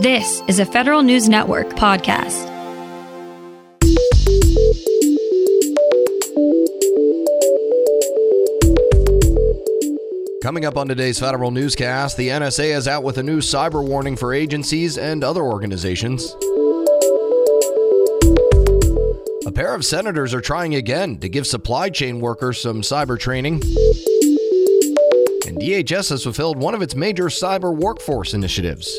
This is a Federal News Network podcast. Coming up on today's Federal Newscast, the NSA is out with a new cyber warning for agencies and other organizations. A pair of senators are trying again to give supply chain workers some cyber training. And DHS has fulfilled one of its major cyber workforce initiatives.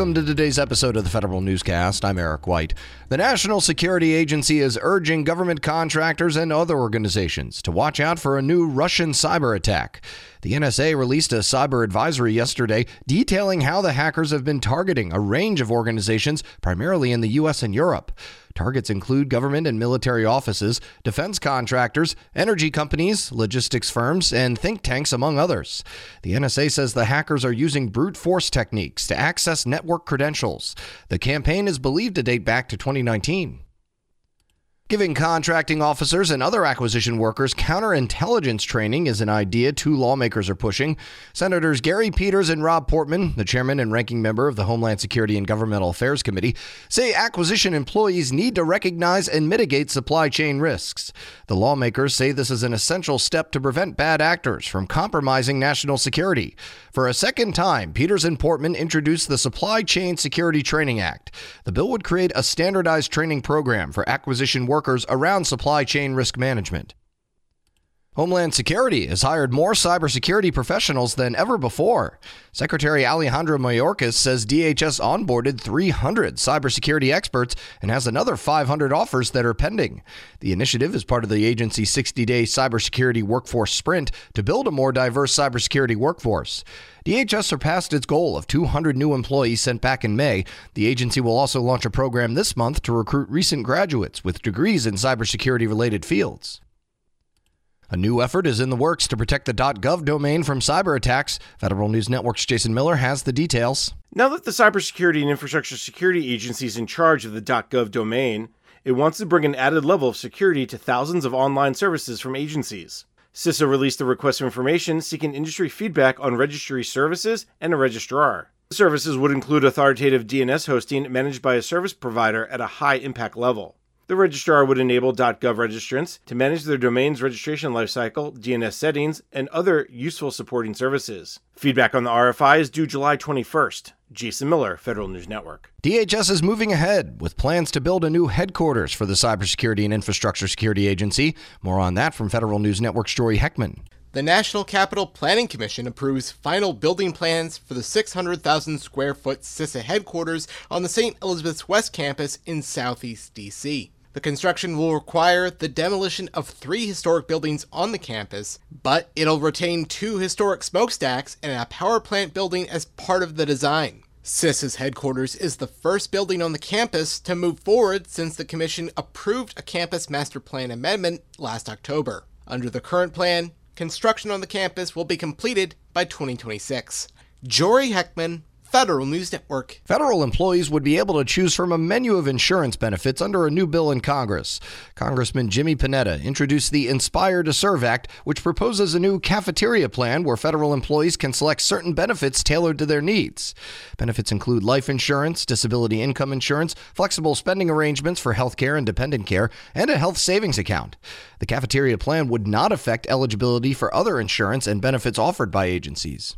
Welcome to today's episode of the Federal Newscast. I'm Eric White. The National Security Agency is urging government contractors and other organizations to watch out for a new Russian cyber attack. The NSA released a cyber advisory yesterday detailing how the hackers have been targeting a range of organizations, primarily in the U.S. and Europe. Targets include government and military offices, defense contractors, energy companies, logistics firms, and think tanks, among others. The NSA says the hackers are using brute force techniques to access network credentials. The campaign is believed to date back to 2019. Giving contracting officers and other acquisition workers counterintelligence training is an idea two lawmakers are pushing. Senators Gary Peters and Rob Portman, the chairman and ranking member of the Homeland Security and Governmental Affairs Committee, say acquisition employees need to recognize and mitigate supply chain risks. The lawmakers say this is an essential step to prevent bad actors from compromising national security. For a second time, Peters and Portman introduced the Supply Chain Security Training Act. The bill would create a standardized training program for acquisition workers workers around supply chain risk management. Homeland Security has hired more cybersecurity professionals than ever before. Secretary Alejandro Mayorkas says DHS onboarded 300 cybersecurity experts and has another 500 offers that are pending. The initiative is part of the agency's 60 day cybersecurity workforce sprint to build a more diverse cybersecurity workforce. DHS surpassed its goal of 200 new employees sent back in May. The agency will also launch a program this month to recruit recent graduates with degrees in cybersecurity related fields. A new effort is in the works to protect the .gov domain from cyber attacks. Federal News Network's Jason Miller has the details. Now that the Cybersecurity and Infrastructure Security Agency is in charge of the .gov domain, it wants to bring an added level of security to thousands of online services from agencies. CISA released a request for information seeking industry feedback on registry services and a registrar. The services would include authoritative DNS hosting managed by a service provider at a high impact level. The registrar would enable .gov registrants to manage their domain's registration lifecycle, DNS settings, and other useful supporting services. Feedback on the RFI is due July 21st. Jason Miller, Federal News Network. DHS is moving ahead with plans to build a new headquarters for the Cybersecurity and Infrastructure Security Agency. More on that from Federal News Network's Jory Heckman. The National Capital Planning Commission approves final building plans for the 600,000 square foot CISA headquarters on the St. Elizabeth's West campus in Southeast DC. The construction will require the demolition of three historic buildings on the campus, but it'll retain two historic smokestacks and a power plant building as part of the design. CISA's headquarters is the first building on the campus to move forward since the Commission approved a campus master plan amendment last October. Under the current plan, construction on the campus will be completed by 2026. Jory Heckman, Federal News Network. Federal employees would be able to choose from a menu of insurance benefits under a new bill in Congress. Congressman Jimmy Panetta introduced the Inspire to Serve Act, which proposes a new cafeteria plan where federal employees can select certain benefits tailored to their needs. Benefits include life insurance, disability income insurance, flexible spending arrangements for health care and dependent care, and a health savings account. The cafeteria plan would not affect eligibility for other insurance and benefits offered by agencies.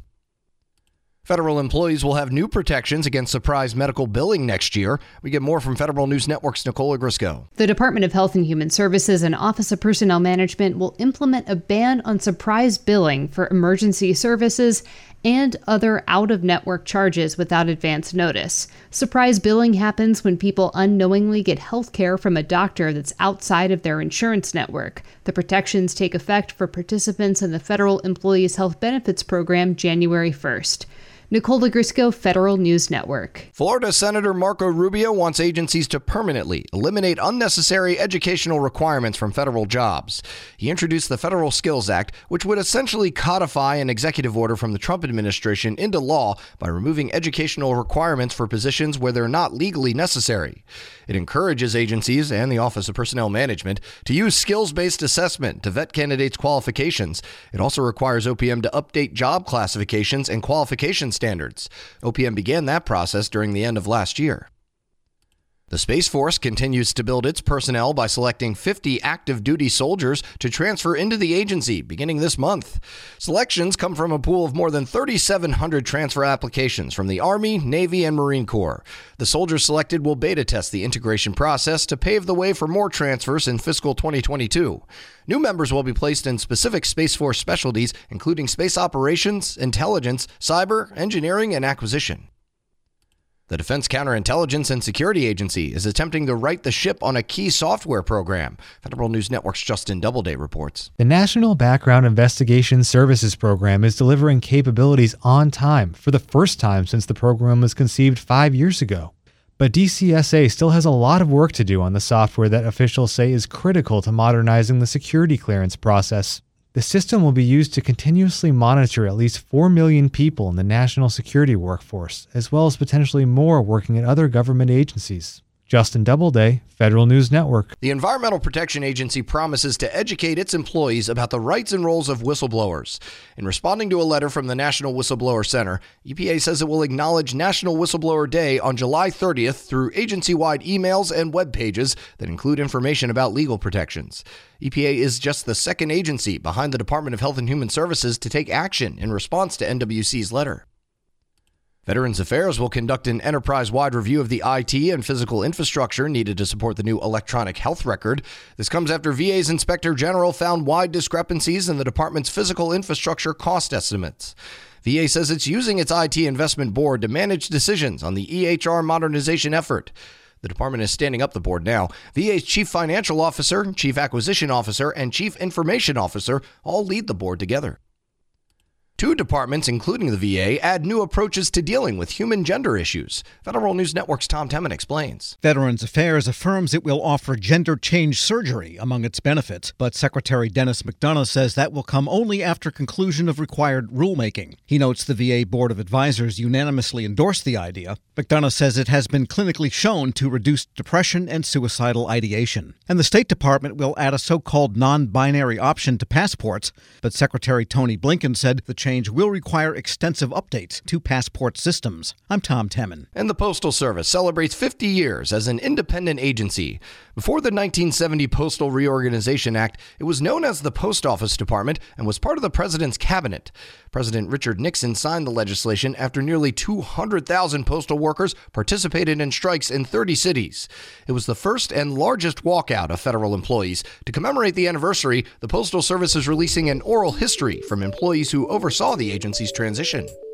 Federal employees will have new protections against surprise medical billing next year. We get more from Federal News Network's Nicole Ogrysko. The Department of Health and Human Services and Office of Personnel Management will implement a ban on surprise billing for emergency services and other out of network charges without advance notice. Surprise billing happens when people unknowingly get health care from a doctor that's outside of their insurance network. The protections take effect for participants in the Federal Employees Health Benefits Program January 1st. Nicole Ogrysko, Federal News Network. Florida Senator Marco Rubio wants agencies to permanently eliminate unnecessary educational requirements from federal jobs. He introduced the Federal Skills Act, which would essentially codify an executive order from the Trump administration into law by removing educational requirements for positions where they're not legally necessary. It encourages agencies and the Office of Personnel Management to use skills based assessment to vet candidates' qualifications. It also requires OPM to update job classifications and qualifications standards. OPM began that process during the end of last year. The Space Force continues to build its personnel by selecting 50 active duty soldiers to transfer into the agency beginning this month. Selections come from a pool of more than 3,700 transfer applications from the Army, Navy, and Marine Corps. The soldiers selected will beta test the integration process to pave the way for more transfers in fiscal 2022. New members will be placed in specific Space Force specialties, including space operations, intelligence, cyber, engineering, and acquisition. The Defense Counterintelligence and Security Agency is attempting to right the ship on a key software program. Federal News Network's Justin Doubleday reports. The National Background Investigation Services Program is delivering capabilities on time for the first time since the program was conceived five years ago. But DCSA still has a lot of work to do on the software that officials say is critical to modernizing the security clearance process. The system will be used to continuously monitor at least 4 million people in the national security workforce, as well as potentially more working at other government agencies. Justin Doubleday, Federal News Network. The Environmental Protection Agency promises to educate its employees about the rights and roles of whistleblowers. In responding to a letter from the National Whistleblower Center, EPA says it will acknowledge National Whistleblower Day on July 30th through agency wide emails and web pages that include information about legal protections. EPA is just the second agency behind the Department of Health and Human Services to take action in response to NWC's letter. Veterans Affairs will conduct an enterprise wide review of the IT and physical infrastructure needed to support the new electronic health record. This comes after VA's Inspector General found wide discrepancies in the department's physical infrastructure cost estimates. VA says it's using its IT investment board to manage decisions on the EHR modernization effort. The department is standing up the board now. VA's chief financial officer, chief acquisition officer, and chief information officer all lead the board together. Two departments, including the VA, add new approaches to dealing with human gender issues. Federal News Network's Tom Temin explains. Veterans Affairs affirms it will offer gender change surgery among its benefits, but Secretary Dennis McDonough says that will come only after conclusion of required rulemaking. He notes the VA Board of Advisors unanimously endorsed the idea. McDonough says it has been clinically shown to reduce depression and suicidal ideation. And the State Department will add a so called non binary option to passports, but Secretary Tony Blinken said the change will require extensive updates to passport systems. I'm Tom Temin. And the Postal Service celebrates 50 years as an independent agency. Before the 1970 Postal Reorganization Act, it was known as the Post Office Department and was part of the President's cabinet. President Richard Nixon signed the legislation after nearly 200,000 postal workers participated in strikes in 30 cities. It was the first and largest walkout of federal employees. To commemorate the anniversary, the Postal Service is releasing an oral history from employees who oversaw the agency's transition.